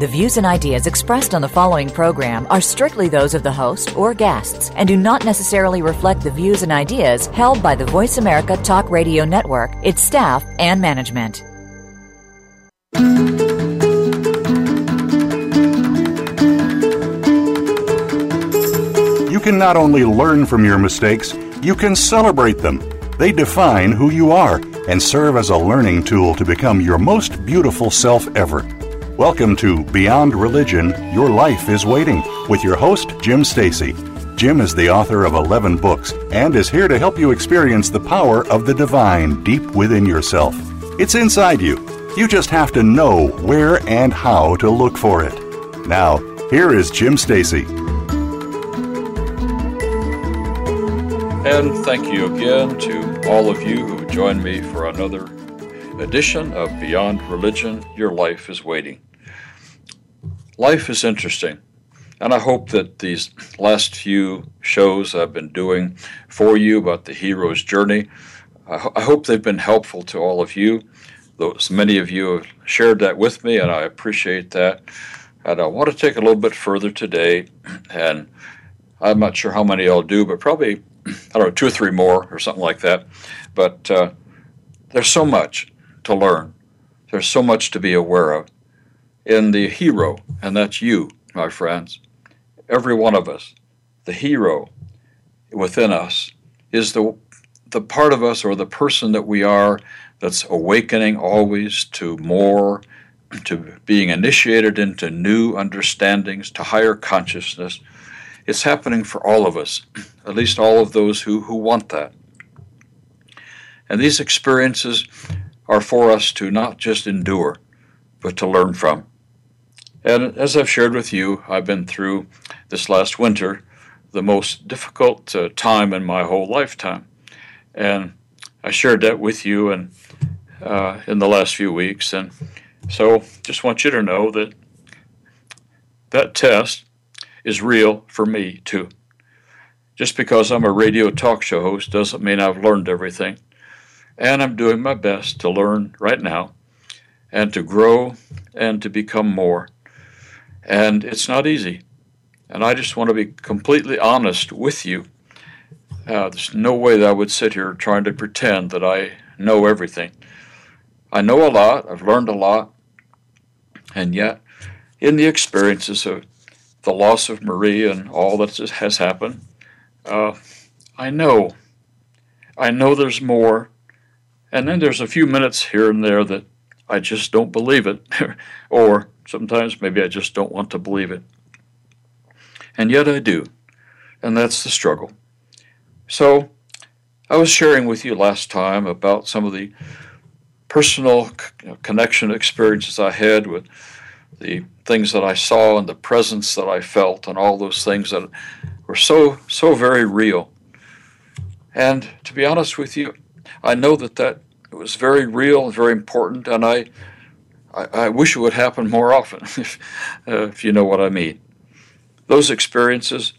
The views and ideas expressed on the following program are strictly those of the host or guests and do not necessarily reflect the views and ideas held by the Voice America Talk Radio Network, its staff, and management. You can not only learn from your mistakes, you can celebrate them. They define who you are and serve as a learning tool to become your most beautiful self ever. Welcome to Beyond Religion Your Life is Waiting with your host, Jim Stacy. Jim is the author of 11 books and is here to help you experience the power of the divine deep within yourself. It's inside you. You just have to know where and how to look for it. Now, here is Jim Stacy. And thank you again to all of you who joined me for another edition of Beyond Religion Your Life is Waiting. Life is interesting, and I hope that these last few shows I've been doing for you about the hero's journey, I, ho- I hope they've been helpful to all of you. Those many of you have shared that with me, and I appreciate that. And I want to take a little bit further today, and I'm not sure how many I'll do, but probably I don't know, two or three more or something like that. But uh, there's so much to learn. There's so much to be aware of. In the hero, and that's you, my friends, every one of us, the hero within us is the the part of us or the person that we are that's awakening always to more, to being initiated into new understandings, to higher consciousness. It's happening for all of us, at least all of those who, who want that. And these experiences are for us to not just endure, but to learn from. And as I've shared with you, I've been through this last winter the most difficult uh, time in my whole lifetime. And I shared that with you and uh, in the last few weeks. And so just want you to know that that test is real for me too. Just because I'm a radio talk show host doesn't mean I've learned everything. And I'm doing my best to learn right now and to grow and to become more. And it's not easy. And I just want to be completely honest with you. Uh, there's no way that I would sit here trying to pretend that I know everything. I know a lot, I've learned a lot, and yet, in the experiences of the loss of Marie and all that has happened, uh, I know. I know there's more. And then there's a few minutes here and there that I just don't believe it. or sometimes maybe I just don't want to believe it. And yet I do. And that's the struggle. So I was sharing with you last time about some of the personal connection experiences I had with the things that I saw and the presence that I felt and all those things that were so so very real. And to be honest with you, I know that that was very real and very important, and I I, I wish it would happen more often, if, uh, if you know what I mean. Those experiences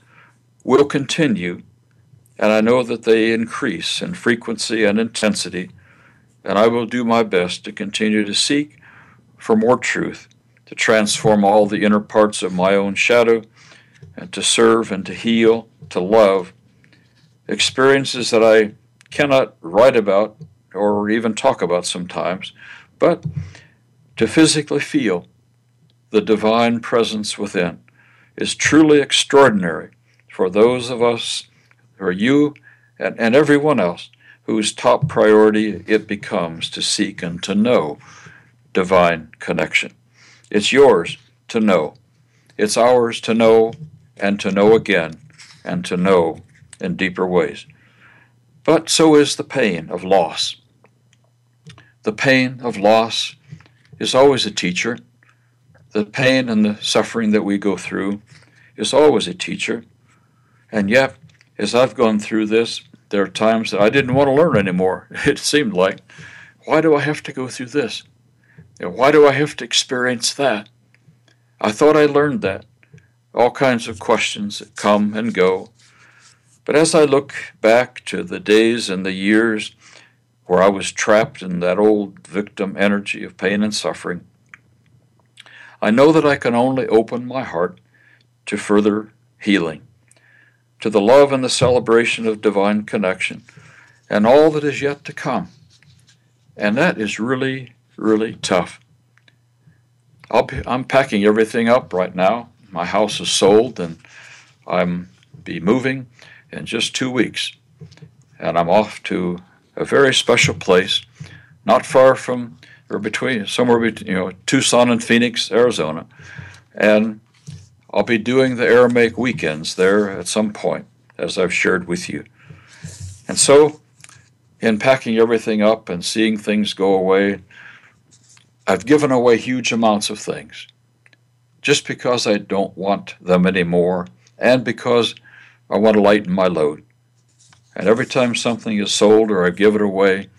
will continue, and I know that they increase in frequency and intensity, and I will do my best to continue to seek for more truth to transform all the inner parts of my own shadow, and to serve and to heal, to love. Experiences that I cannot write about or even talk about sometimes, but to physically feel the divine presence within is truly extraordinary for those of us, or you and, and everyone else, whose top priority it becomes to seek and to know divine connection. It's yours to know. It's ours to know and to know again and to know in deeper ways. But so is the pain of loss. The pain of loss is always a teacher. The pain and the suffering that we go through is always a teacher. And yet, as I've gone through this, there are times that I didn't want to learn anymore. It seemed like why do I have to go through this? Why do I have to experience that? I thought I learned that. All kinds of questions that come and go. But as I look back to the days and the years where I was trapped in that old victim energy of pain and suffering, I know that I can only open my heart to further healing, to the love and the celebration of divine connection, and all that is yet to come. And that is really, really tough. i am packing everything up right now. My house is sold, and I'm be moving in just two weeks. And I'm off to a very special place, not far from or between somewhere between you know Tucson and Phoenix, Arizona, and I'll be doing the Aramaic weekends there at some point, as I've shared with you. And so, in packing everything up and seeing things go away, I've given away huge amounts of things just because I don't want them anymore and because I want to lighten my load. And every time something is sold or I give it away,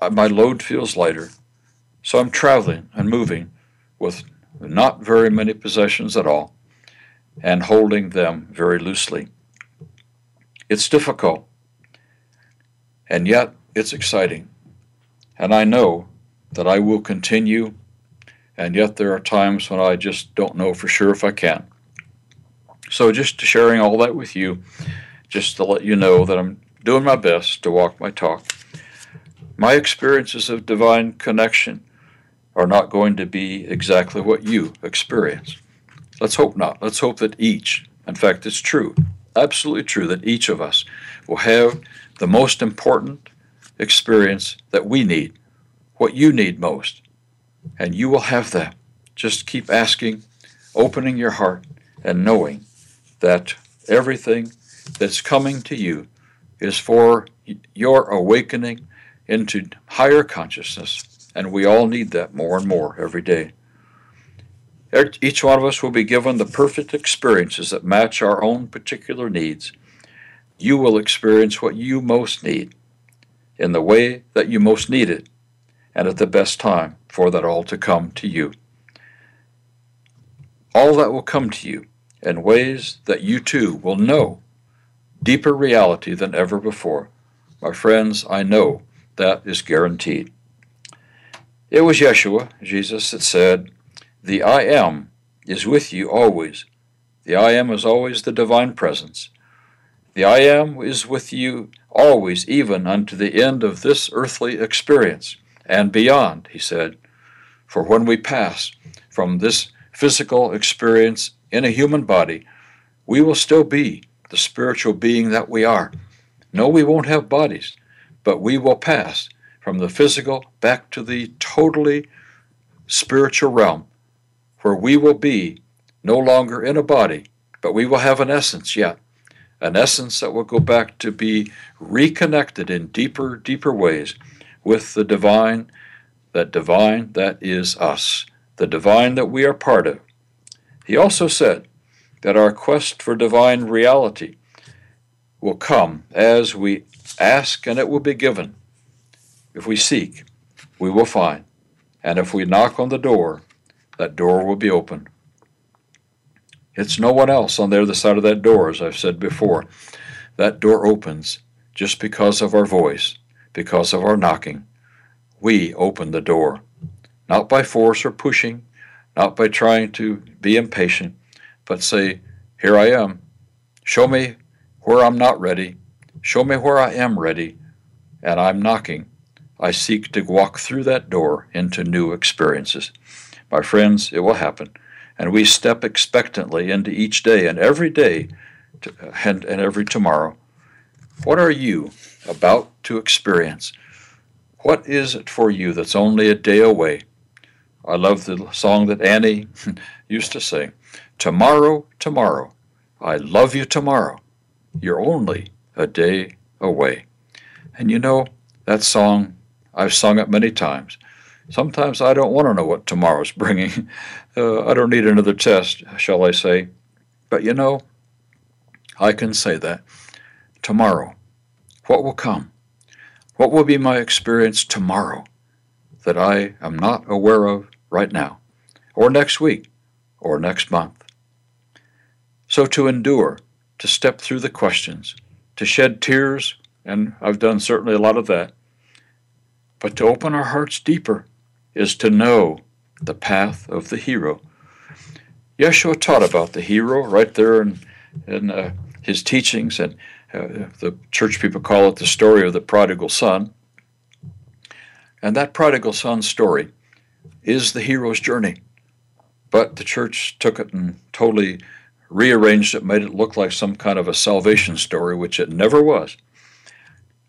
uh, my load feels lighter. So I'm traveling and moving with not very many possessions at all and holding them very loosely. It's difficult, and yet it's exciting. And I know that I will continue, and yet there are times when I just don't know for sure if I can. So, just sharing all that with you, just to let you know that I'm doing my best to walk my talk. My experiences of divine connection are not going to be exactly what you experience. Let's hope not. Let's hope that each, in fact, it's true, absolutely true, that each of us will have the most important experience that we need, what you need most. And you will have that. Just keep asking, opening your heart, and knowing that everything that's coming to you is for your awakening into higher consciousness. And we all need that more and more every day. Each one of us will be given the perfect experiences that match our own particular needs. You will experience what you most need in the way that you most need it and at the best time for that all to come to you. All that will come to you in ways that you too will know deeper reality than ever before. My friends, I know that is guaranteed. It was Yeshua, Jesus, that said, the I Am is with you always. The I Am is always the divine presence. The I Am is with you always, even unto the end of this earthly experience and beyond, he said. For when we pass from this physical experience in a human body, we will still be the spiritual being that we are. No, we won't have bodies, but we will pass from the physical back to the totally spiritual realm where we will be no longer in a body, but we will have an essence yet, an essence that will go back to be reconnected in deeper, deeper ways with the divine, that divine that is us, the divine that we are part of. He also said that our quest for divine reality will come as we ask and it will be given. If we seek, we will find. And if we knock on the door, that door will be open. It's no one else on the other side of that door, as I've said before. That door opens just because of our voice, because of our knocking. We open the door, not by force or pushing, not by trying to be impatient, but say, Here I am. Show me where I'm not ready. Show me where I am ready, and I'm knocking. I seek to walk through that door into new experiences. My friends, it will happen. And we step expectantly into each day and every day to, and, and every tomorrow. What are you about to experience? What is it for you that's only a day away? I love the song that Annie used to sing Tomorrow, tomorrow, I love you tomorrow. You're only a day away. And you know, that song, I've sung it many times. Sometimes I don't want to know what tomorrow's bringing. Uh, I don't need another test, shall I say. But you know, I can say that. Tomorrow, what will come? What will be my experience tomorrow? that I am not aware of right now, or next week, or next month. So to endure, to step through the questions, to shed tears, and I've done certainly a lot of that, but to open our hearts deeper is to know the path of the hero. Yeshua taught about the hero right there in, in uh, his teachings, and uh, the church people call it the story of the prodigal son. And that prodigal son story is the hero's journey. But the church took it and totally rearranged it, made it look like some kind of a salvation story, which it never was.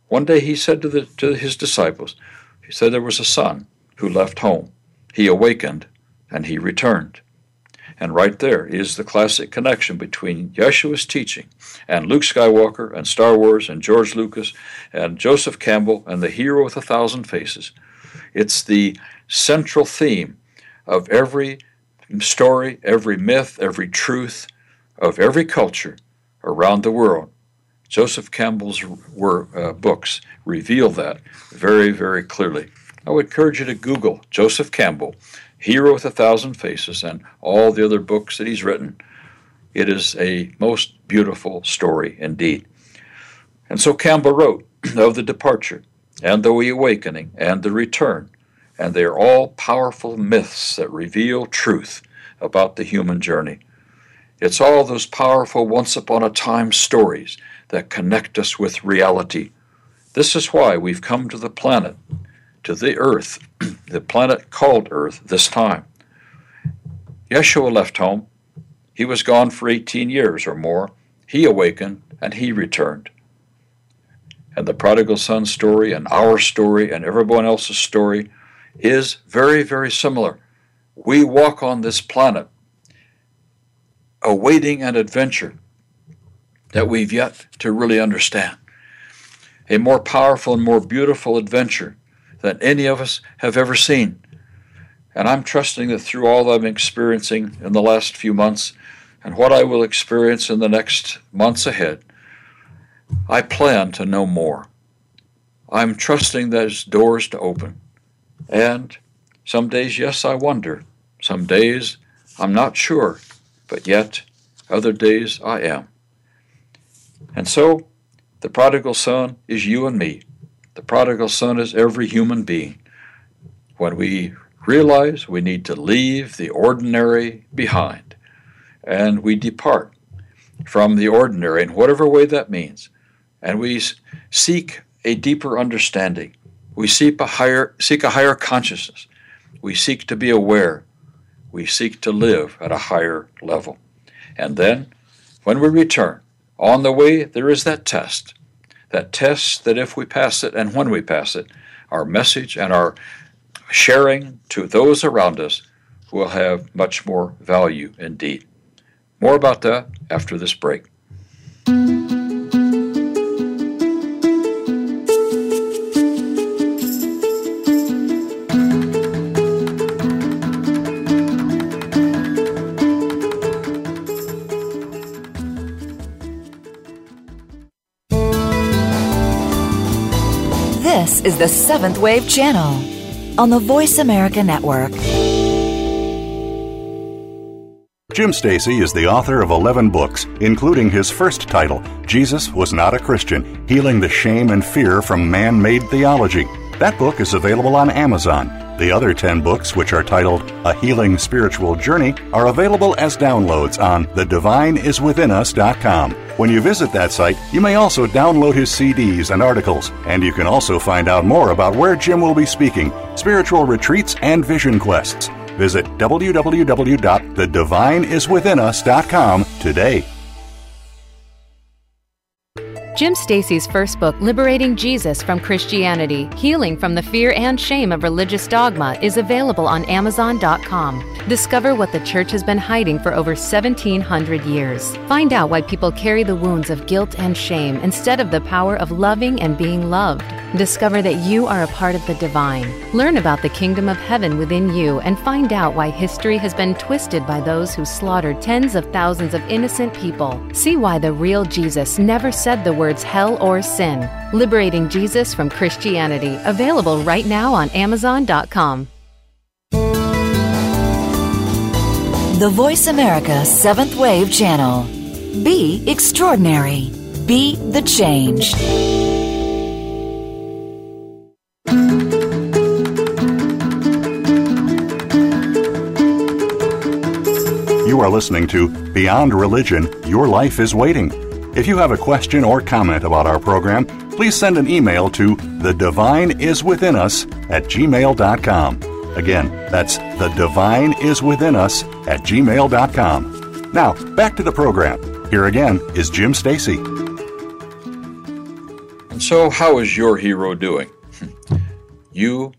One day he said to, the, to his disciples, he said there was a son who left home. He awakened and he returned. And right there is the classic connection between Yeshua's teaching and Luke Skywalker and Star Wars and George Lucas and Joseph Campbell and the hero with a thousand faces. It's the central theme of every story, every myth, every truth of every culture around the world. Joseph Campbell's uh, books reveal that very, very clearly. I would encourage you to Google Joseph Campbell, Hero with a Thousand Faces, and all the other books that he's written. It is a most beautiful story indeed. And so Campbell wrote of the departure and the awakening and the return, and they are all powerful myths that reveal truth about the human journey. It's all those powerful once upon a time stories that connect us with reality. This is why we've come to the planet to the earth, the planet called Earth, this time. Yeshua left home. He was gone for 18 years or more. He awakened and he returned. And the prodigal son story and our story and everyone else's story is very, very similar. We walk on this planet awaiting an adventure that we've yet to really understand. A more powerful and more beautiful adventure than any of us have ever seen. And I'm trusting that through all I'm experiencing in the last few months and what I will experience in the next months ahead, I plan to know more. I'm trusting there's doors to open. And some days, yes, I wonder. Some days, I'm not sure. But yet, other days, I am. And so, the prodigal son is you and me. The prodigal son is every human being. When we realize we need to leave the ordinary behind and we depart from the ordinary in whatever way that means, and we seek a deeper understanding, we seek a higher, seek a higher consciousness, we seek to be aware, we seek to live at a higher level. And then, when we return, on the way, there is that test that test that if we pass it and when we pass it, our message and our sharing to those around us will have much more value indeed. More about that after this break. Is the Seventh Wave Channel on the Voice America Network. Jim Stacy is the author of 11 books, including his first title, Jesus Was Not a Christian Healing the Shame and Fear from Man Made Theology. That book is available on Amazon. The other 10 books, which are titled A Healing Spiritual Journey, are available as downloads on thedivineiswithinus.com. When you visit that site, you may also download his CDs and articles, and you can also find out more about where Jim will be speaking, spiritual retreats, and vision quests. Visit www.thedivineiswithinus.com today. Jim Stacy's first book, Liberating Jesus from Christianity Healing from the Fear and Shame of Religious Dogma, is available on Amazon.com. Discover what the church has been hiding for over 1,700 years. Find out why people carry the wounds of guilt and shame instead of the power of loving and being loved. Discover that you are a part of the divine. Learn about the kingdom of heaven within you and find out why history has been twisted by those who slaughtered tens of thousands of innocent people. See why the real Jesus never said the words hell or sin. Liberating Jesus from Christianity. Available right now on Amazon.com. The Voice America Seventh Wave Channel. Be extraordinary. Be the change. You are listening to Beyond Religion Your Life is Waiting. If you have a question or comment about our program, please send an email to the divine is within us at gmail.com. Again, that's the divine is within us at gmail.com. Now, back to the program. Here again is Jim Stacy. And so, how is your hero doing? you,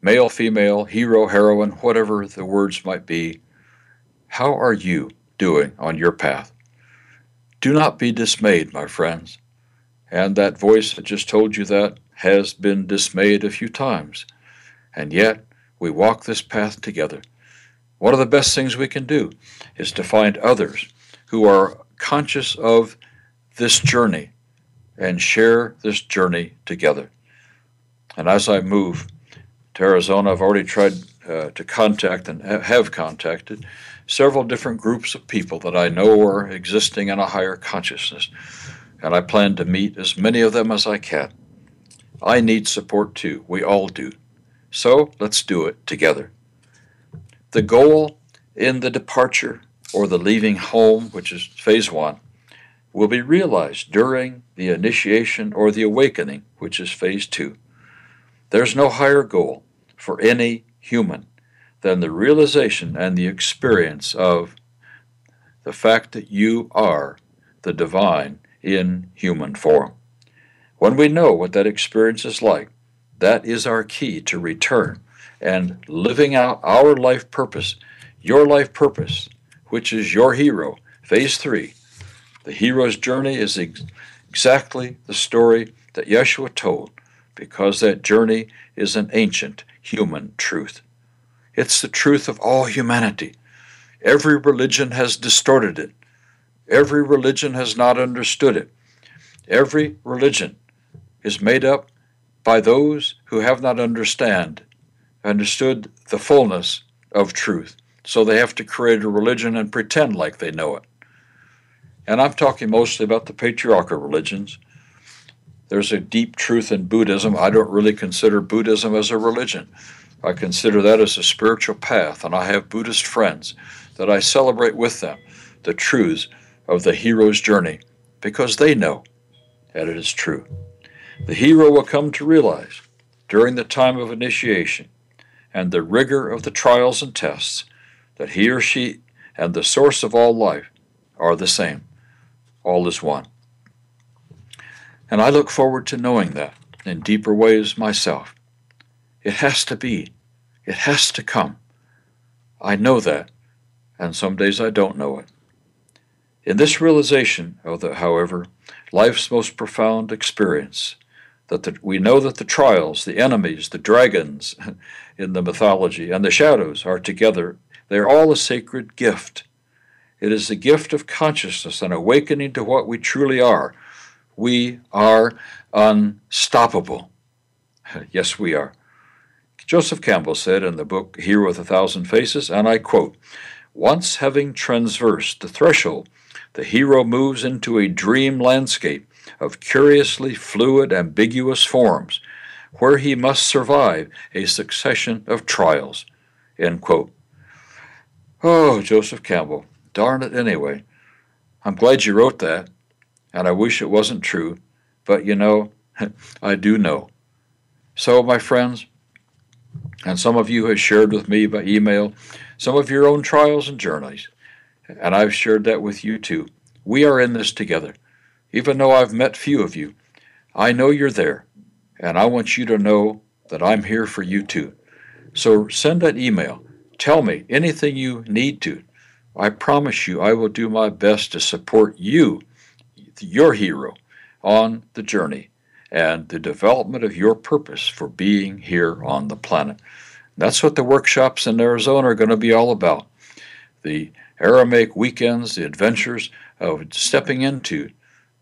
male, female, hero, heroine, whatever the words might be, how are you doing on your path? Do not be dismayed, my friends. And that voice that just told you that has been dismayed a few times. And yet, we walk this path together. One of the best things we can do is to find others who are conscious of this journey and share this journey together. And as I move to Arizona, I've already tried uh, to contact and have contacted several different groups of people that I know are existing in a higher consciousness, and I plan to meet as many of them as I can. I need support too. We all do. So let's do it together. The goal in the departure or the leaving home, which is phase one, will be realized during the initiation or the awakening, which is phase two. There's no higher goal for any human than the realization and the experience of the fact that you are the divine in human form. When we know what that experience is like, that is our key to return and living out our life purpose, your life purpose, which is your hero. Phase three. The hero's journey is ex- exactly the story that Yeshua told because that journey is an ancient human truth. It's the truth of all humanity. Every religion has distorted it. Every religion has not understood it. Every religion is made up by those who have not understand understood the fullness of truth. So they have to create a religion and pretend like they know it. And I'm talking mostly about the patriarchal religions. There's a deep truth in Buddhism. I don't really consider Buddhism as a religion. I consider that as a spiritual path, and I have Buddhist friends that I celebrate with them the truths of the hero's journey because they know that it is true. The hero will come to realize during the time of initiation and the rigor of the trials and tests that he or she and the source of all life are the same. All is one. And I look forward to knowing that in deeper ways myself. It has to be. It has to come. I know that, and some days I don't know it. In this realization however, life's most profound experience, that the, we know that the trials, the enemies, the dragons in the mythology, and the shadows are together. They are all a sacred gift. It is the gift of consciousness and awakening to what we truly are. We are unstoppable. yes, we are. Joseph Campbell said in the book Hero with a Thousand Faces, and I quote, Once having transversed the threshold, the hero moves into a dream landscape of curiously fluid, ambiguous forms, where he must survive a succession of trials. End quote. Oh, Joseph Campbell, darn it anyway. I'm glad you wrote that, and I wish it wasn't true, but you know, I do know. So, my friends, and some of you have shared with me by email some of your own trials and journeys, and I've shared that with you too. We are in this together. Even though I've met few of you, I know you're there, and I want you to know that I'm here for you too. So send that email. Tell me anything you need to. I promise you I will do my best to support you, your hero, on the journey and the development of your purpose for being here on the planet. That's what the workshops in Arizona are going to be all about. The Aramaic weekends, the adventures of stepping into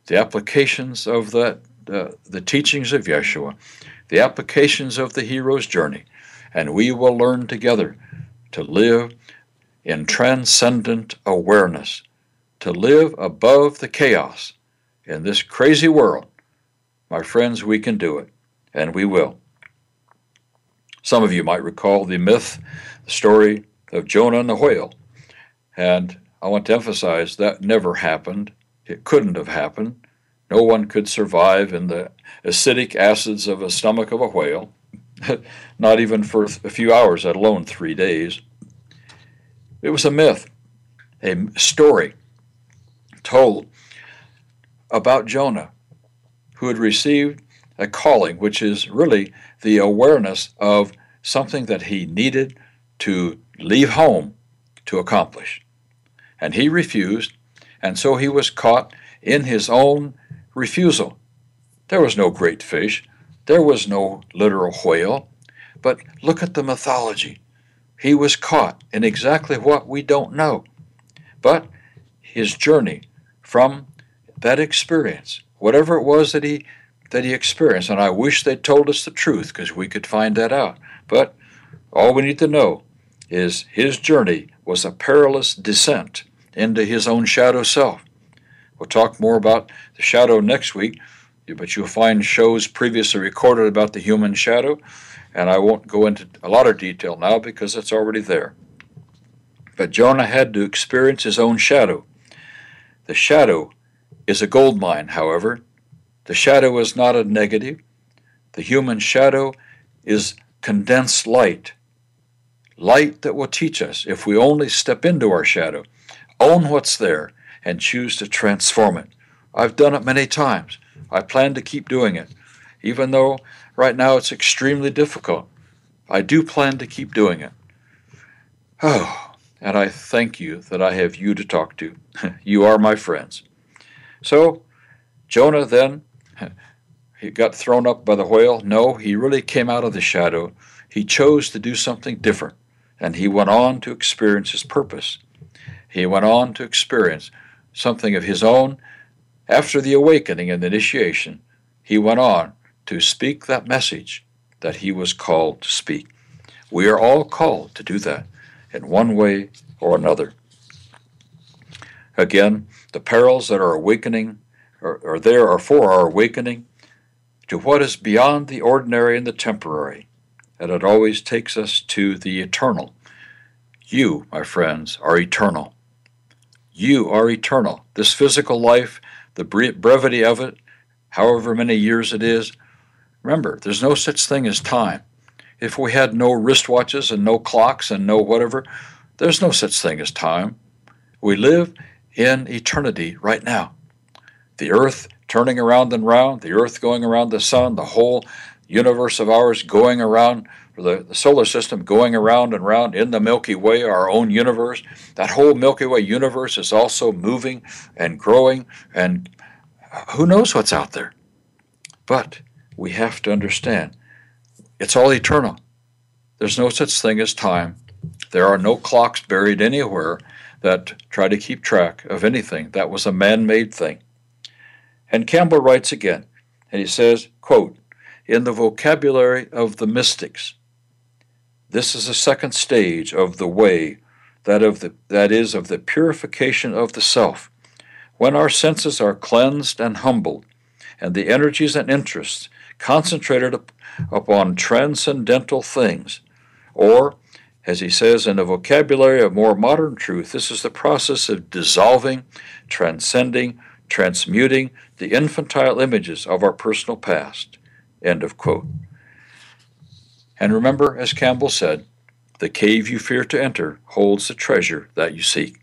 the applications of the, the, the teachings of Yeshua, the applications of the hero's journey, and we will learn together to live in transcendent awareness, to live above the chaos in this crazy world. My friends, we can do it, and we will. Some of you might recall the myth, the story of Jonah and the whale. And I want to emphasize that never happened. It couldn't have happened. No one could survive in the acidic acids of a stomach of a whale, not even for a few hours, let alone three days. It was a myth, a story told about Jonah, who had received a calling, which is really the awareness of something that he needed to leave home to accomplish. And he refused, and so he was caught in his own refusal. There was no great fish, there was no literal whale, but look at the mythology. He was caught in exactly what we don't know. But his journey from that experience, whatever it was that he that he experienced, and I wish they'd told us the truth because we could find that out. But all we need to know is his journey was a perilous descent into his own shadow self. We'll talk more about the shadow next week, but you'll find shows previously recorded about the human shadow, and I won't go into a lot of detail now because it's already there. But Jonah had to experience his own shadow. The shadow is a gold mine, however. The shadow is not a negative. The human shadow is condensed light. Light that will teach us if we only step into our shadow, own what's there, and choose to transform it. I've done it many times. I plan to keep doing it. Even though right now it's extremely difficult, I do plan to keep doing it. Oh, and I thank you that I have you to talk to. you are my friends. So, Jonah then he got thrown up by the whale. No, he really came out of the shadow. He chose to do something different, and he went on to experience his purpose. He went on to experience something of his own. After the awakening and initiation, he went on to speak that message that he was called to speak. We are all called to do that in one way or another. Again, the perils that are awakening are, are there are for our awakening to what is beyond the ordinary and the temporary, and it always takes us to the eternal. You, my friends, are eternal. You are eternal. This physical life, the brevity of it, however many years it is, remember, there's no such thing as time. If we had no wristwatches and no clocks and no whatever, there's no such thing as time. We live in eternity right now. The earth turning around and round, the Earth going around the sun, the whole universe of ours going around, the, the solar system going around and round in the Milky Way, our own universe. That whole Milky Way universe is also moving and growing, and who knows what's out there. But we have to understand it's all eternal. There's no such thing as time. There are no clocks buried anywhere that try to keep track of anything. That was a man made thing. And Campbell writes again, and he says, quote, In the vocabulary of the mystics, this is a second stage of the way, that, of the, that is, of the purification of the self. When our senses are cleansed and humbled, and the energies and interests concentrated upon transcendental things, or, as he says in the vocabulary of more modern truth, this is the process of dissolving, transcending, transmuting the infantile images of our personal past. End of quote. And remember, as Campbell said, the cave you fear to enter holds the treasure that you seek.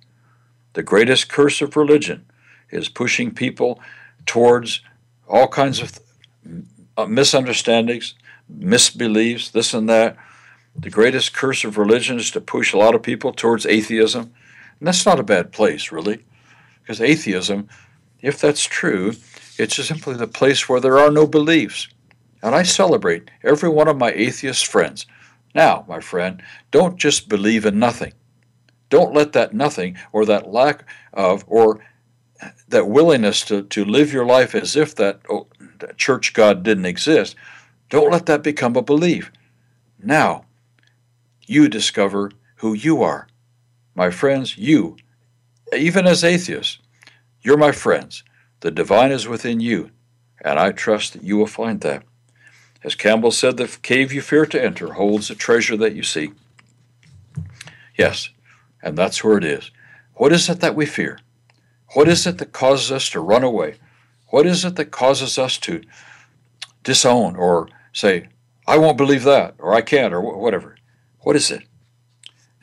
The greatest curse of religion is pushing people towards all kinds of uh, misunderstandings, misbeliefs, this and that. The greatest curse of religion is to push a lot of people towards atheism. And that's not a bad place, really, because atheism if that's true, It's simply the place where there are no beliefs. And I celebrate every one of my atheist friends. Now, my friend, don't just believe in nothing. Don't let that nothing or that lack of or that willingness to, to live your life as if that, oh, that church God didn't exist, don't let that become a belief. Now, you discover who you are. My friends, you, even as atheists, you're my friends. The divine is within you, and I trust that you will find that. As Campbell said, the cave you fear to enter holds the treasure that you seek. Yes, and that's where it is. What is it that we fear? What is it that causes us to run away? What is it that causes us to disown or say, I won't believe that, or I can't, or whatever? What is it?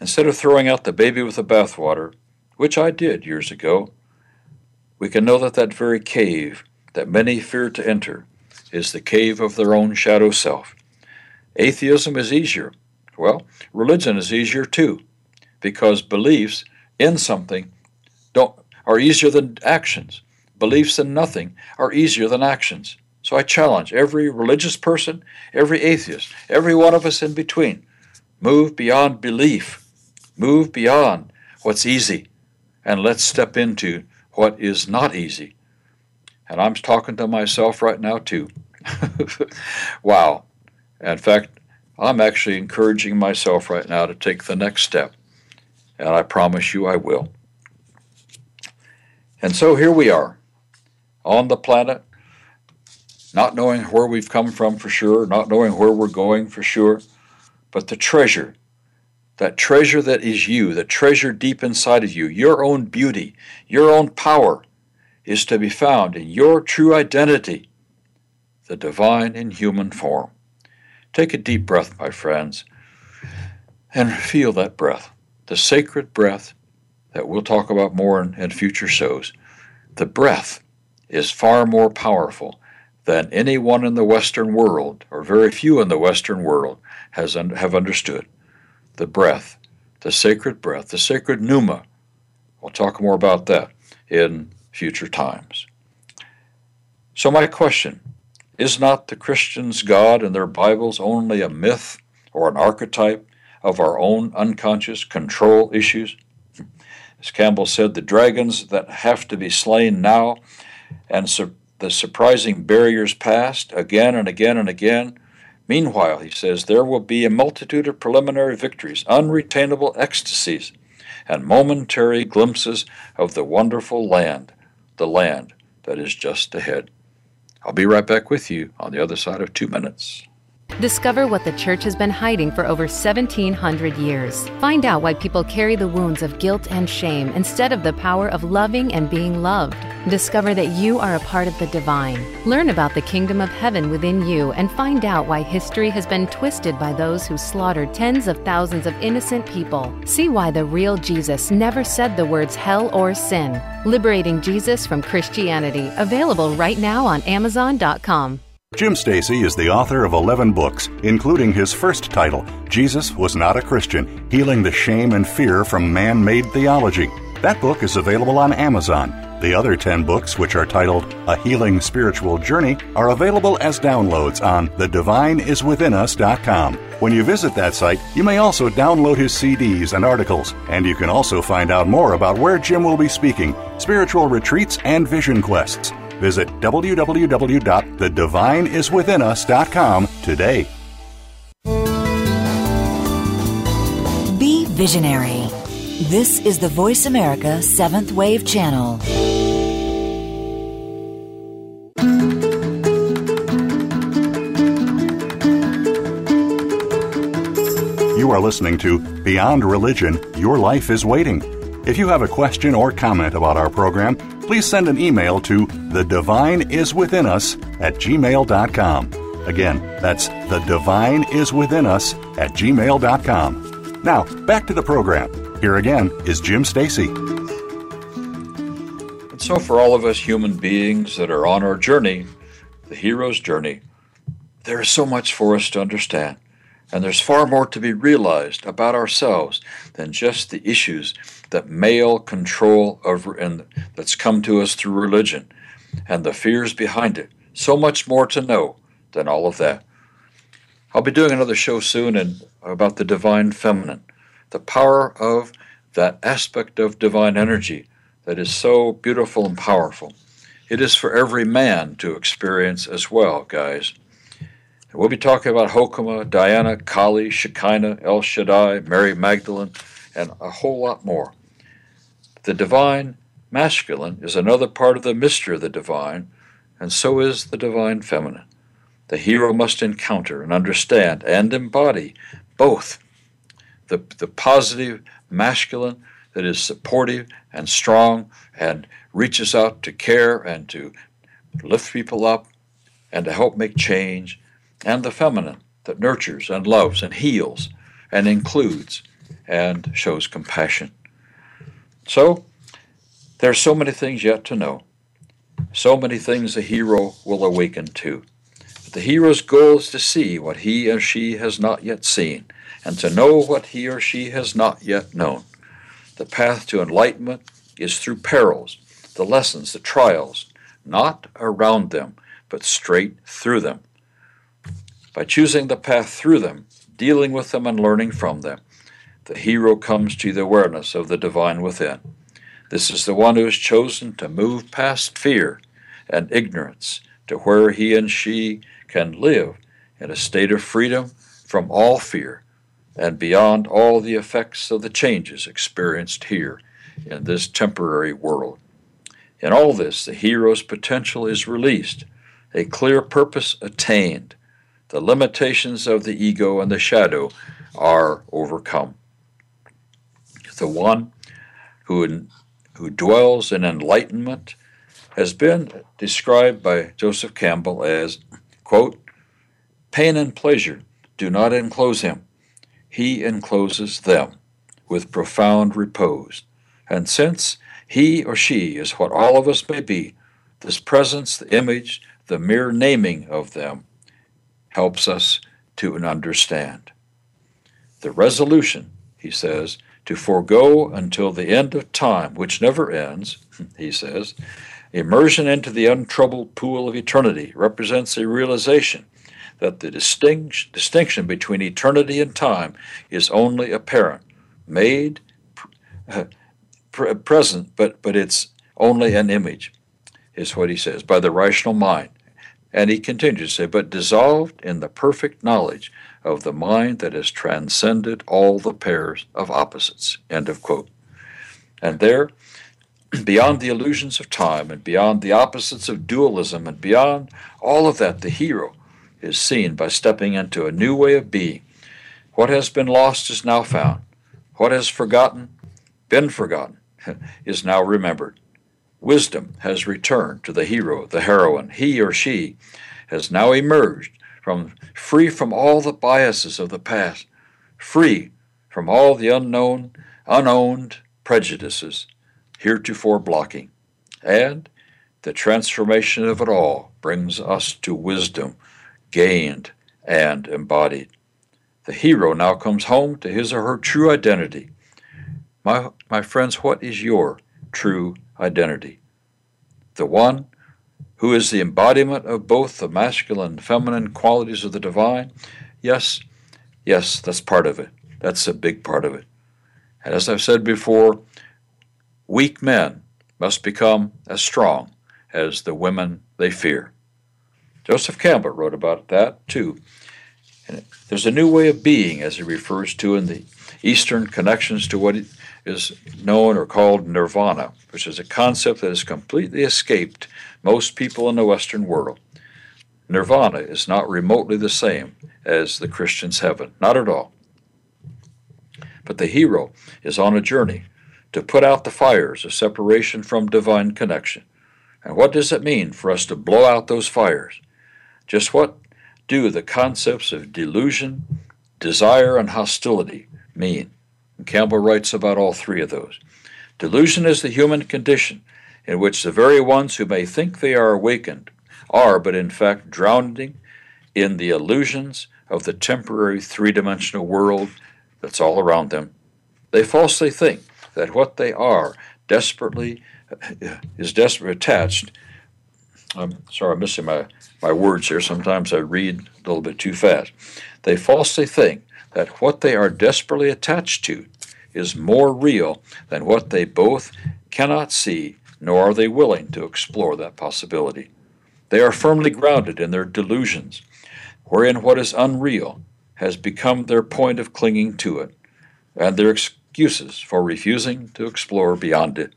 Instead of throwing out the baby with the bathwater, which I did years ago, we can know that that very cave that many fear to enter is the cave of their own shadow self. Atheism is easier. Well, religion is easier too, because beliefs in something don't are easier than actions. Beliefs in nothing are easier than actions. So I challenge every religious person, every atheist, every one of us in between, move beyond belief, move beyond what's easy, and let's step into what is not easy. And I'm talking to myself right now, too. wow. In fact, I'm actually encouraging myself right now to take the next step. And I promise you I will. And so here we are on the planet, not knowing where we've come from for sure, not knowing where we're going for sure, but the treasure that treasure that is you, the treasure deep inside of you, your own beauty, your own power, is to be found in your true identity, the divine in human form. Take a deep breath, my friends, and feel that breath, the sacred breath that we'll talk about more in, in future shows. The breath is far more powerful than anyone in the Western world, or very few in the Western world, has un- have understood the breath, the sacred breath, the sacred pneuma. We'll talk more about that in future times. So, my question is not the Christians' God and their Bibles only a myth or an archetype of our own unconscious control issues? As Campbell said, the dragons that have to be slain now and su- the surprising barriers passed again and again and again Meanwhile, he says, there will be a multitude of preliminary victories, unretainable ecstasies, and momentary glimpses of the wonderful land, the land that is just ahead. I'll be right back with you on the other side of two minutes. Discover what the church has been hiding for over 1700 years. Find out why people carry the wounds of guilt and shame instead of the power of loving and being loved. Discover that you are a part of the divine. Learn about the kingdom of heaven within you and find out why history has been twisted by those who slaughtered tens of thousands of innocent people. See why the real Jesus never said the words hell or sin. Liberating Jesus from Christianity. Available right now on Amazon.com. Jim Stacy is the author of 11 books, including his first title, Jesus Was Not a Christian Healing the Shame and Fear from Man Made Theology. That book is available on Amazon. The other 10 books, which are titled A Healing Spiritual Journey, are available as downloads on thedivineiswithinus.com. When you visit that site, you may also download his CDs and articles, and you can also find out more about where Jim will be speaking, spiritual retreats, and vision quests. Visit www.thedivineiswithinus.com today. Be visionary. This is the Voice America Seventh Wave Channel. You are listening to Beyond Religion Your Life is Waiting. If you have a question or comment about our program, please send an email to the divine is within us at gmail.com. Again, that's the divine is within us at gmail.com. Now, back to the program. Here again is Jim Stacy. And so, for all of us human beings that are on our journey, the hero's journey, there is so much for us to understand. And there's far more to be realized about ourselves than just the issues that male control over and that's come to us through religion. and the fears behind it. So much more to know than all of that. I'll be doing another show soon and about the divine feminine, the power of that aspect of divine energy that is so beautiful and powerful. It is for every man to experience as well, guys. We'll be talking about Hokmah, Diana, Kali, Shekinah, El Shaddai, Mary Magdalene, and a whole lot more. The divine masculine is another part of the mystery of the divine, and so is the divine feminine. The hero must encounter and understand and embody both the, the positive masculine that is supportive and strong and reaches out to care and to lift people up and to help make change, and the feminine that nurtures and loves and heals and includes and shows compassion. So, there are so many things yet to know, so many things the hero will awaken to. But the hero's goal is to see what he or she has not yet seen, and to know what he or she has not yet known. The path to enlightenment is through perils, the lessons, the trials, not around them, but straight through them. By choosing the path through them, dealing with them, and learning from them, the hero comes to the awareness of the divine within. This is the one who has chosen to move past fear and ignorance to where he and she can live in a state of freedom from all fear and beyond all the effects of the changes experienced here in this temporary world. In all this, the hero's potential is released, a clear purpose attained. The limitations of the ego and the shadow are overcome. The one who, who dwells in enlightenment has been described by Joseph Campbell as, quote, pain and pleasure do not enclose him he encloses them with profound repose. And since he or she is what all of us may be, this presence, the image, the mere naming of them helps us to understand. The resolution, he says, to forego until the end of time, which never ends, he says, immersion into the untroubled pool of eternity represents a realization that the distinct, distinction between eternity and time is only apparent, made present, but, but it's only an image, is what he says, by the rational mind. And he continues to say, but dissolved in the perfect knowledge of the mind that has transcended all the pairs of opposites. End of quote. And there, beyond the illusions of time and beyond the opposites of dualism and beyond all of that, the hero is seen by stepping into a new way of being. What has been lost is now found. What has forgotten, been forgotten, is now remembered. Wisdom has returned to the hero, the heroine. He or she has now emerged from free from all the biases of the past, free from all the unknown, unowned prejudices heretofore blocking. And the transformation of it all brings us to wisdom gained, and embodied. The hero now comes home to his or her true identity. My, my friends, what is your true identity? The one who is the embodiment of both the masculine and feminine qualities of the divine? Yes, yes, that's part of it. That's a big part of it. And as I've said before, weak men must become as strong as the women they fear. Joseph Campbell wrote about that too. And there's a new way of being, as he refers to in the Eastern connections to what is known or called nirvana, which is a concept that has completely escaped most people in the Western world. Nirvana is not remotely the same as the Christian's heaven, not at all. But the hero is on a journey to put out the fires of separation from divine connection. And what does it mean for us to blow out those fires? Just what do the concepts of delusion, desire, and hostility mean? Campbell writes about all three of those. Delusion is the human condition in which the very ones who may think they are awakened are, but in fact, drowning in the illusions of the temporary three dimensional world that's all around them. They falsely think that what they are desperately uh, is desperately attached I'm sorry, I'm missing my, my words here. Sometimes I read a little bit too fast. They falsely think that what they are desperately attached to is more real than what they both cannot see, nor are they willing to explore that possibility. They are firmly grounded in their delusions, wherein what is unreal has become their point of clinging to it, and their excuses for refusing to explore beyond it.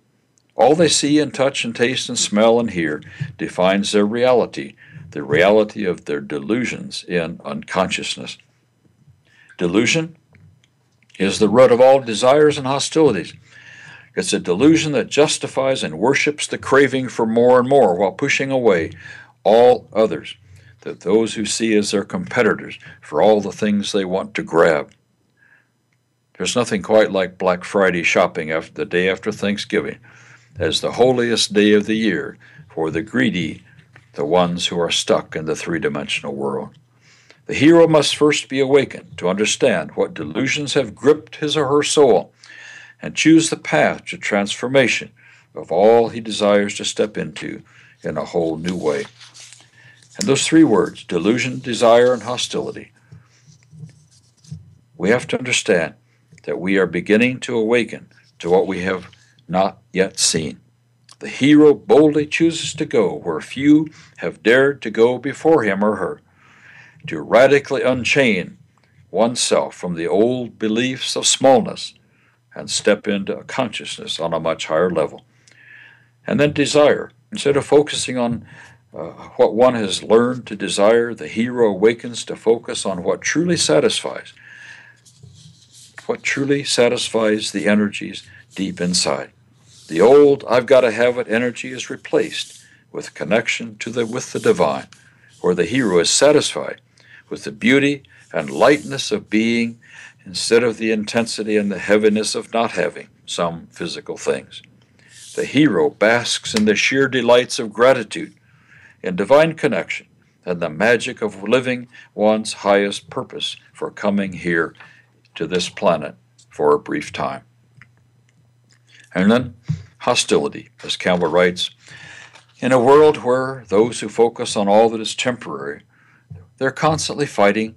All they see and touch and taste and smell and hear defines their reality, the reality of their delusions in unconsciousness. Delusion is the root of all desires and hostilities. It's a delusion that justifies and worships the craving for more and more while pushing away all others, that those who see as their competitors for all the things they want to grab. There's nothing quite like Black Friday shopping after the day after Thanksgiving as the holiest day of the year for the greedy, the ones who are stuck in the three dimensional world. The hero must first be awakened to understand what delusions have gripped his or her soul and choose the path to transformation of all he desires to step into in a whole new way. And those three words delusion, desire, and hostility we have to understand that we are beginning to awaken to what we have not yet seen. The hero boldly chooses to go where few have dared to go before him or her, to radically unchain oneself from the old beliefs of smallness and step into a consciousness on a much higher level. And then desire. Instead of focusing on uh, what one has learned to desire, the hero awakens to focus on what truly satisfies, what truly satisfies the energies deep inside. The old I've got to have it energy is replaced with connection to the with the divine, where the hero is satisfied with the beauty and lightness of being instead of the intensity and the heaviness of not having some physical things. The hero basks in the sheer delights of gratitude, in divine connection, and the magic of living one's highest purpose for coming here to this planet for a brief time. And then hostility, as Campbell writes. In a world where those who focus on all that is temporary, they're constantly fighting,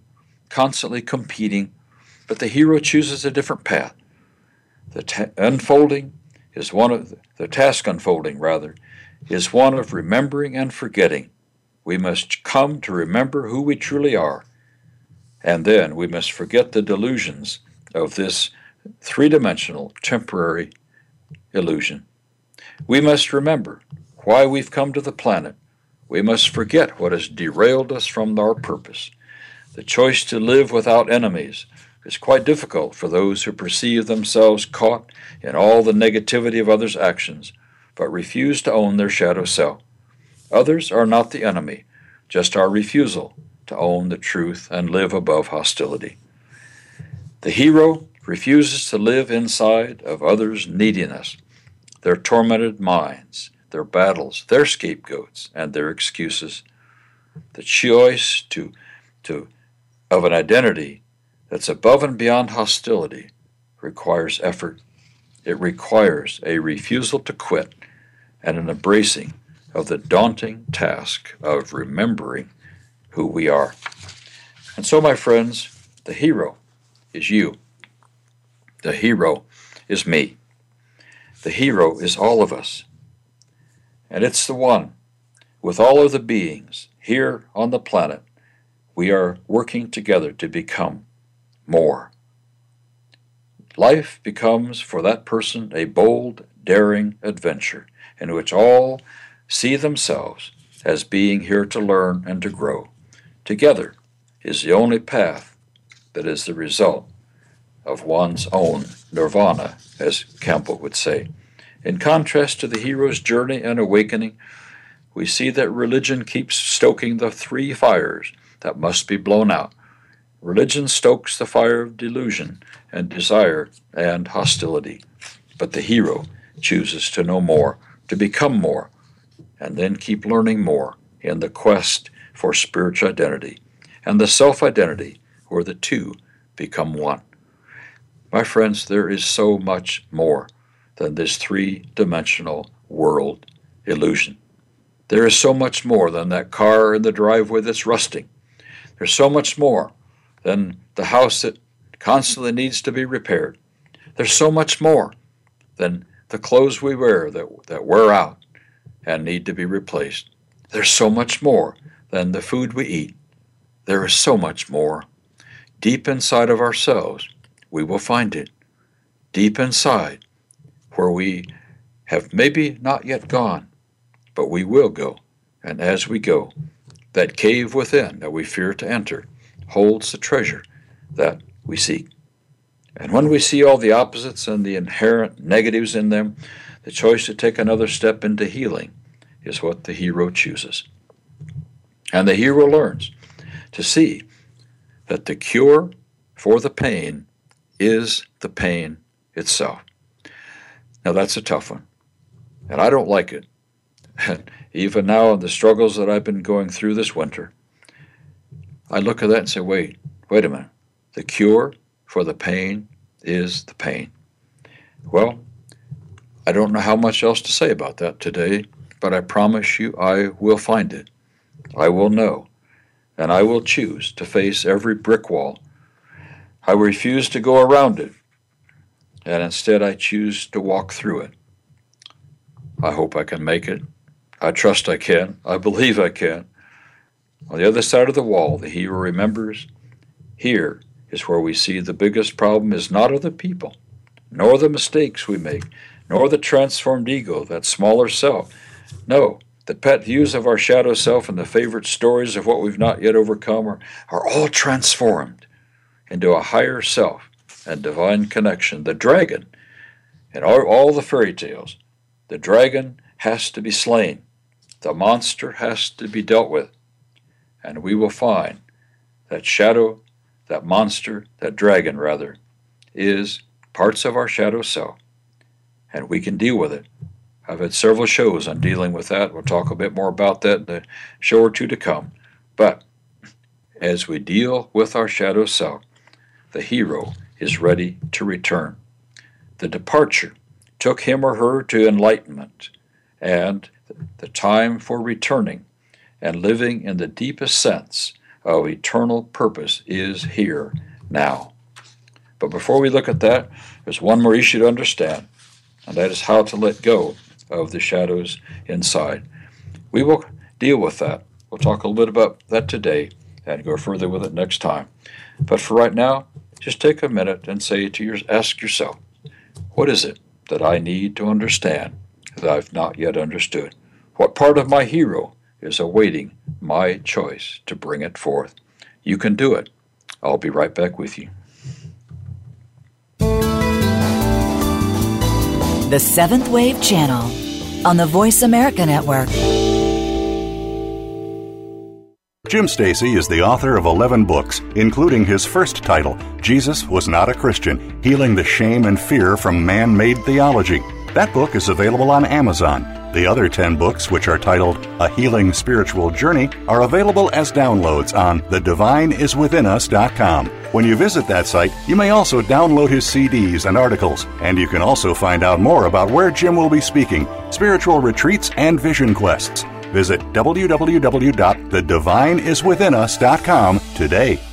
constantly competing, but the hero chooses a different path. The unfolding is one of the, the task unfolding rather is one of remembering and forgetting. We must come to remember who we truly are, and then we must forget the delusions of this three-dimensional temporary illusion. We must remember why we've come to the planet. We must forget what has derailed us from our purpose. The choice to live without enemies is quite difficult for those who perceive themselves caught in all the negativity of others' actions, but refuse to own their shadow self. Others are not the enemy, just our refusal to own the truth and live above hostility. The hero refuses to live inside of others' neediness their tormented minds, their battles, their scapegoats, and their excuses. The choice to, to, of an identity that's above and beyond hostility requires effort. It requires a refusal to quit and an embracing of the daunting task of remembering who we are. And so, my friends, the hero is you. The hero is me. The hero is all of us. And it's the one, with all of the beings here on the planet, we are working together to become more. Life becomes for that person a bold, daring adventure in which all see themselves as being here to learn and to grow. Together is the only path that is the result of one's own nirvana, as Campbell would say. In contrast to the hero's journey and awakening, we see that religion keeps stoking the three fires that must be blown out. Religion stokes the fire of delusion and desire and hostility, but the hero chooses to know more, to become more, and then keep learning more in the quest for spiritual identity and the self identity where the two become one. My friends, there is so much more than this three dimensional world illusion. There is so much more than that car in the driveway that's rusting. There's so much more than the house that constantly needs to be repaired. There's so much more than the clothes we wear that, that wear out and need to be replaced. There's so much more than the food we eat. There is so much more. Deep inside of ourselves, we will find it. Deep inside, where we have maybe not yet gone, but we will go. And as we go, that cave within that we fear to enter holds the treasure that we seek. And when we see all the opposites and the inherent negatives in them, the choice to take another step into healing is what the hero chooses. And the hero learns to see that the cure for the pain is the pain itself. Now, that's a tough one, and I don't like it. And even now, in the struggles that I've been going through this winter, I look at that and say, wait, wait a minute. The cure for the pain is the pain. Well, I don't know how much else to say about that today, but I promise you I will find it. I will know, and I will choose to face every brick wall. I refuse to go around it, and instead I choose to walk through it. I hope I can make it. I trust I can. I believe I can. On the other side of the wall, the hero remembers here is where we see the biggest problem is not other people, nor the mistakes we make, nor the transformed ego, that smaller self. No, the pet views of our shadow self and the favorite stories of what we've not yet overcome are, are all transformed into a higher self and divine connection. The dragon, in all, all the fairy tales, the dragon has to be slain. The monster has to be dealt with. And we will find that shadow, that monster, that dragon, rather, is parts of our shadow self. And we can deal with it I've had several shows on dealing with that. We'll talk a bit more about that in a show or two to come. But as we deal with our shadow self, the hero is ready to return. The departure took him or her to enlightenment, and the time for returning and living in the deepest sense of eternal purpose is here now. But before we look at that, there's one more issue to understand, and that is how to let go of the shadows inside. We will deal with that. We'll talk a little bit about that today and go further with it next time. But for right now, just take a minute and say to your ask yourself, what is it that I need to understand that I've not yet understood? What part of my hero is awaiting my choice to bring it forth? You can do it. I'll be right back with you. The Seventh Wave Channel on the Voice America Network. Jim Stacy is the author of 11 books, including his first title, Jesus Was Not a Christian Healing the Shame and Fear from Man Made Theology. That book is available on Amazon. The other 10 books, which are titled A Healing Spiritual Journey, are available as downloads on thedivineiswithinus.com. When you visit that site, you may also download his CDs and articles, and you can also find out more about where Jim will be speaking, spiritual retreats, and vision quests. Visit www.thedivineiswithinus.com today.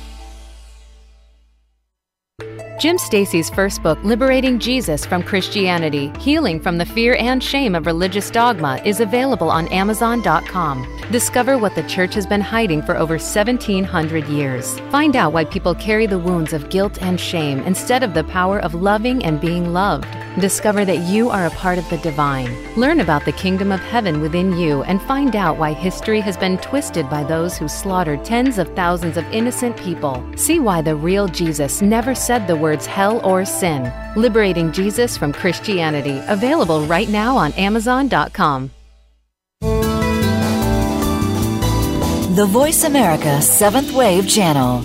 Jim Stacy's first book, Liberating Jesus from Christianity Healing from the Fear and Shame of Religious Dogma, is available on Amazon.com. Discover what the church has been hiding for over 1,700 years. Find out why people carry the wounds of guilt and shame instead of the power of loving and being loved. Discover that you are a part of the divine. Learn about the kingdom of heaven within you and find out why history has been twisted by those who slaughtered tens of thousands of innocent people. See why the real Jesus never said the words hell or sin. Liberating Jesus from Christianity. Available right now on Amazon.com. The Voice America Seventh Wave Channel.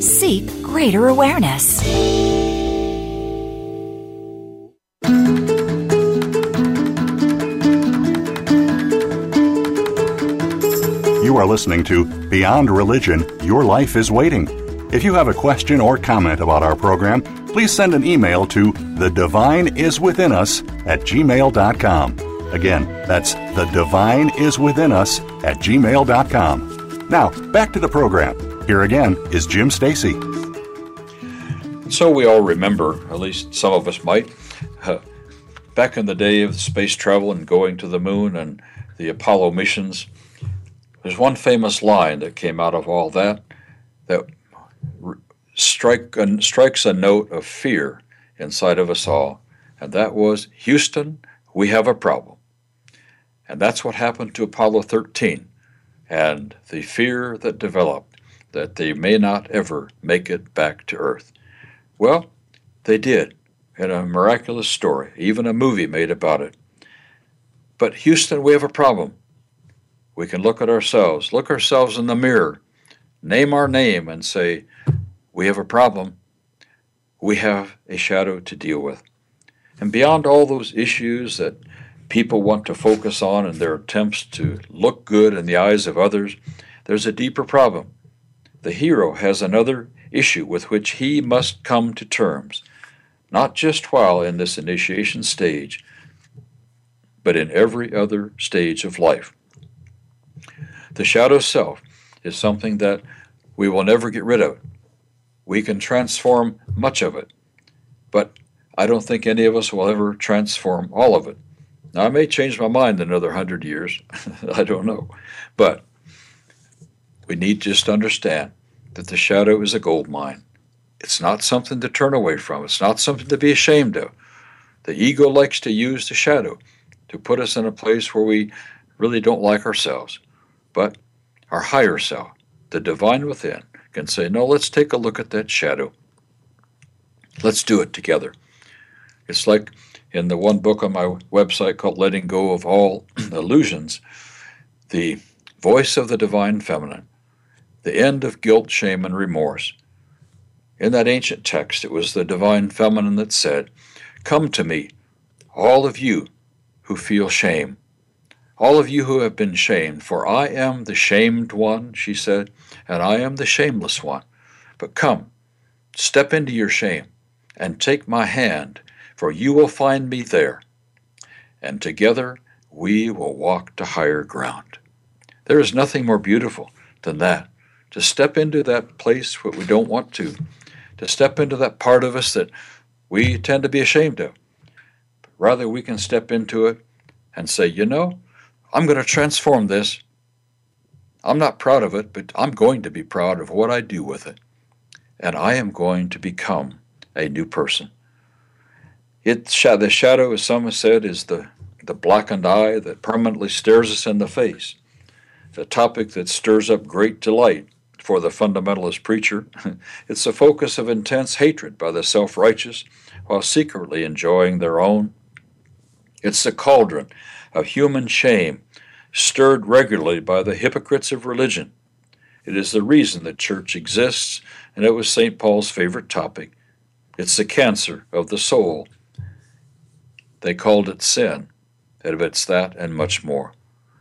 Seek greater awareness. You are listening to Beyond Religion Your Life is Waiting. If you have a question or comment about our program, please send an email to the divine is within us at gmail.com. Again, that's the divine is within us at gmail.com. Now, back to the program. Here again is Jim Stacy. So we all remember, at least some of us might, uh, back in the day of space travel and going to the moon and the Apollo missions, there's one famous line that came out of all that that strike, strikes a note of fear inside of us all, and that was Houston, we have a problem. And that's what happened to Apollo 13 and the fear that developed that they may not ever make it back to Earth. Well, they did in a miraculous story, even a movie made about it. But Houston, we have a problem. We can look at ourselves, look ourselves in the mirror, name our name, and say, We have a problem. We have a shadow to deal with. And beyond all those issues that people want to focus on in their attempts to look good in the eyes of others, there's a deeper problem. The hero has another issue with which he must come to terms, not just while in this initiation stage, but in every other stage of life. The shadow self is something that we will never get rid of. It. We can transform much of it, but I don't think any of us will ever transform all of it. Now, I may change my mind in another hundred years. I don't know. But we need just to understand that the shadow is a gold mine. It's not something to turn away from, it's not something to be ashamed of. The ego likes to use the shadow to put us in a place where we really don't like ourselves. But our higher self, the divine within, can say, No, let's take a look at that shadow. Let's do it together. It's like in the one book on my website called Letting Go of All Illusions, the voice of the divine feminine, the end of guilt, shame, and remorse. In that ancient text, it was the divine feminine that said, Come to me, all of you who feel shame, all of you who have been shamed, for I am the shamed one, she said, and I am the shameless one. But come, step into your shame, and take my hand for you will find me there, and together we will walk to higher ground. There is nothing more beautiful than that, to step into that place where we don't want to, to step into that part of us that we tend to be ashamed of. But rather, we can step into it and say, you know, I'm going to transform this. I'm not proud of it, but I'm going to be proud of what I do with it. And I am going to become a new person. It, the shadow, as some have said, is the, the blackened eye that permanently stares us in the face. A topic that stirs up great delight for the fundamentalist preacher. it's a focus of intense hatred by the self righteous while secretly enjoying their own. It's the cauldron of human shame stirred regularly by the hypocrites of religion. It is the reason the church exists, and it was St. Paul's favorite topic. It's the cancer of the soul they called it sin. It admits that and much more.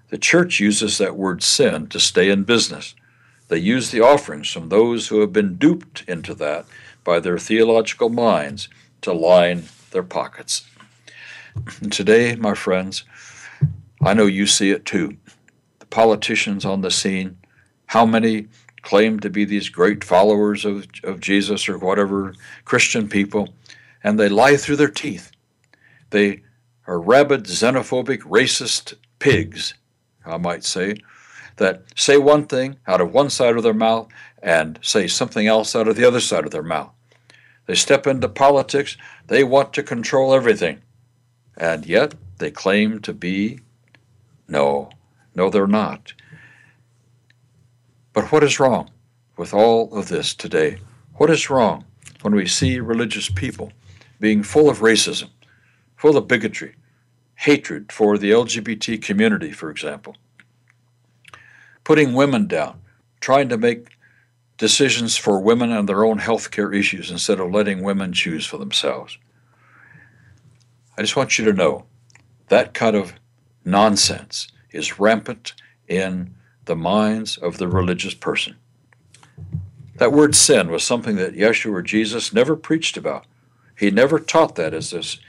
The church uses that word sin to stay in business. They use the offerings from those who have been duped into that by their theological minds to line their pockets. And today, my friends, I know you see it too. The politicians on the scene, how many claim to be these great followers of, of Jesus or whatever, Christian people, and they lie through their teeth. They are rabid, xenophobic, racist pigs, I might say, that say one thing out of one side of their mouth and say something else out of the other side of their mouth. They step into politics, they want to control everything. And yet they claim to be. No, no, they're not. But what is wrong with all of this today? What is wrong when we see religious people being full of racism, full of bigotry, hatred for the LGBT community, for example. Putting women down, trying to make decisions for women and their own health care issues instead of letting women choose for themselves. I just want you to know that kind of nonsense is rampant in the minds of the religious person. That word sin was something that Yeshua or Jesus never preached about. He never taught that as this,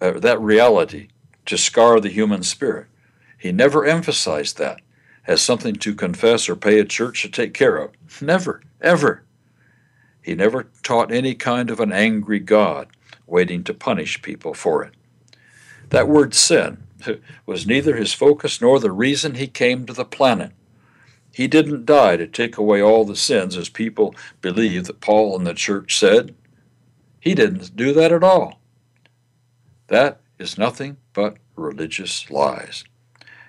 uh, that reality to scar the human spirit. He never emphasized that as something to confess or pay a church to take care of. Never, ever. He never taught any kind of an angry God waiting to punish people for it. That word sin was neither his focus nor the reason he came to the planet. He didn't die to take away all the sins as people believe that Paul and the church said. He didn't do that at all. That is nothing but religious lies.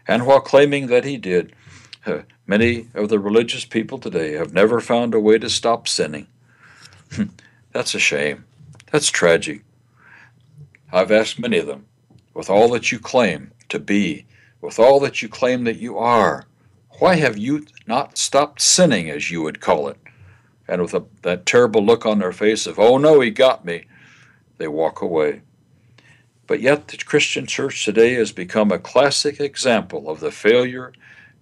And while claiming that he did, many of the religious people today have never found a way to stop sinning. Hmm, that's a shame. That's tragic. I've asked many of them, with all that you claim to be, with all that you claim that you are, why have you not stopped sinning, as you would call it? And with a, that terrible look on their face of, oh no, he got me, they walk away. But yet, the Christian church today has become a classic example of the failure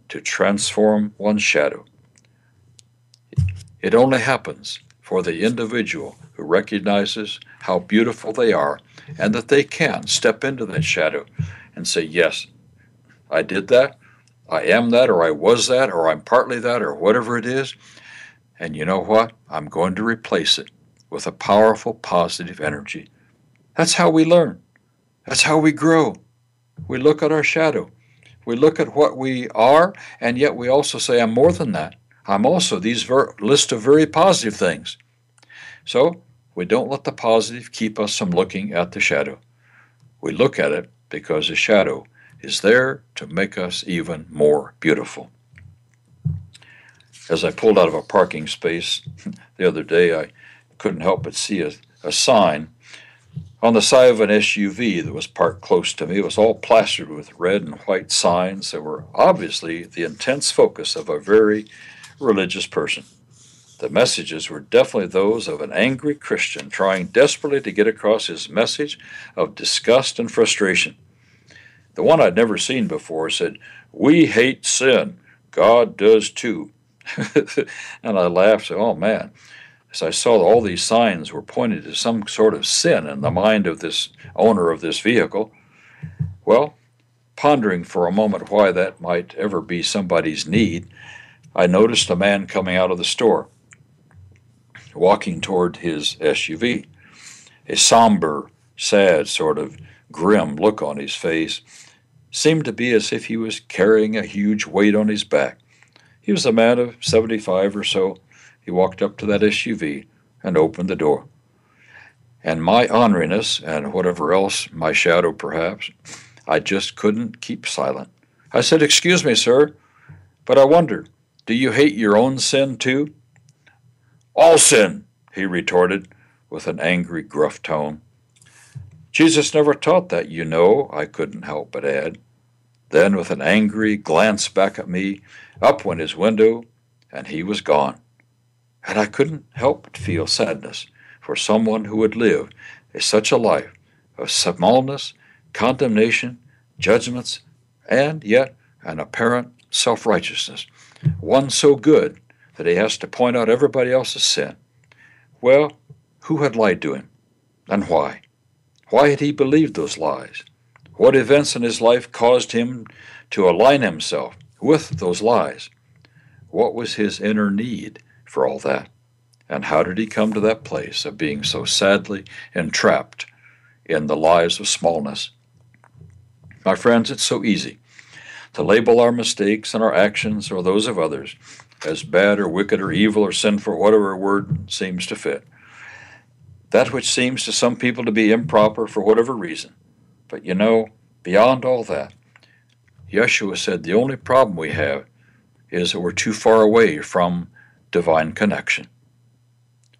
to transform one's shadow. It only happens for the individual who recognizes how beautiful they are and that they can step into that shadow and say, Yes, I did that, I am that, or I was that, or I'm partly that, or whatever it is. And you know what? I'm going to replace it with a powerful, positive energy. That's how we learn. That's how we grow. We look at our shadow. We look at what we are, and yet we also say, I'm more than that. I'm also these ver- list of very positive things. So we don't let the positive keep us from looking at the shadow. We look at it because the shadow is there to make us even more beautiful. As I pulled out of a parking space the other day, I couldn't help but see a, a sign on the side of an SUV that was parked close to me. It was all plastered with red and white signs that were obviously the intense focus of a very religious person. The messages were definitely those of an angry Christian trying desperately to get across his message of disgust and frustration. The one I'd never seen before said, We hate sin. God does too. and I laughed, said, Oh man. As I saw all these signs were pointing to some sort of sin in the mind of this owner of this vehicle, well, pondering for a moment why that might ever be somebody's need, I noticed a man coming out of the store, walking toward his SUV. A somber, sad, sort of grim look on his face seemed to be as if he was carrying a huge weight on his back. He was a man of 75 or so. He walked up to that SUV and opened the door. And my orneriness, and whatever else, my shadow perhaps, I just couldn't keep silent. I said, Excuse me, sir, but I wonder, do you hate your own sin too? All sin, he retorted with an angry, gruff tone. Jesus never taught that, you know, I couldn't help but add. Then, with an angry glance back at me, up went his window, and he was gone. And I couldn't help but feel sadness for someone who would live such a life of smallness, condemnation, judgments, and yet an apparent self righteousness. One so good that he has to point out everybody else's sin. Well, who had lied to him, and why? Why had he believed those lies? What events in his life caused him to align himself with those lies? What was his inner need for all that? And how did he come to that place of being so sadly entrapped in the lies of smallness? My friends, it's so easy to label our mistakes and our actions or those of others as bad or wicked or evil or sinful, whatever word seems to fit that which seems to some people to be improper for whatever reason. But you know, beyond all that, Yeshua said the only problem we have is that we're too far away from divine connection.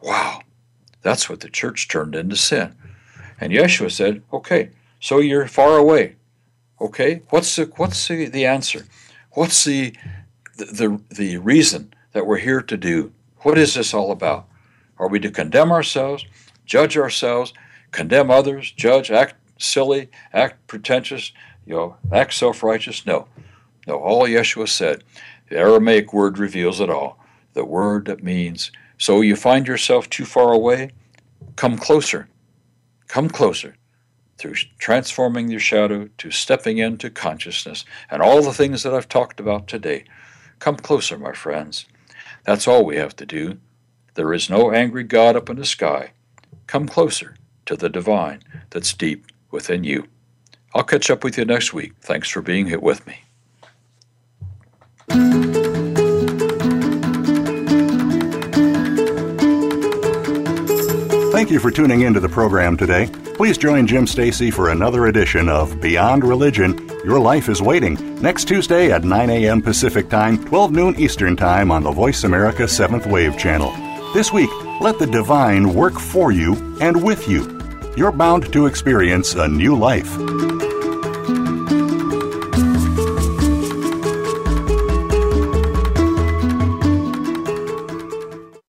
Wow, that's what the church turned into sin. And Yeshua said, okay, so you're far away. Okay, what's the, what's the, the answer? What's the, the, the, reason that we're here to do? What is this all about? Are we to condemn ourselves? judge ourselves, condemn others, judge, act silly, act pretentious, you know, act self-righteous. No, no. All Yeshua said, the Aramaic word reveals it all. The word that means, so you find yourself too far away, come closer, come closer. through transforming your shadow to stepping into consciousness and all the things that I've talked about today. Come closer, my friends. That's all we have to do. There is no angry God up in the sky. Come closer to the divine that's deep within you. I'll catch up with you next week. Thanks for being here with me. Thank you for tuning into the program today. Please join Jim Stacy for another edition of Beyond Religion Your Life is Waiting next Tuesday at 9 a.m. Pacific Time, 12 noon Eastern Time on the Voice America 7th Wave channel. This week, let the divine work for you and with you. You're bound to experience a new life.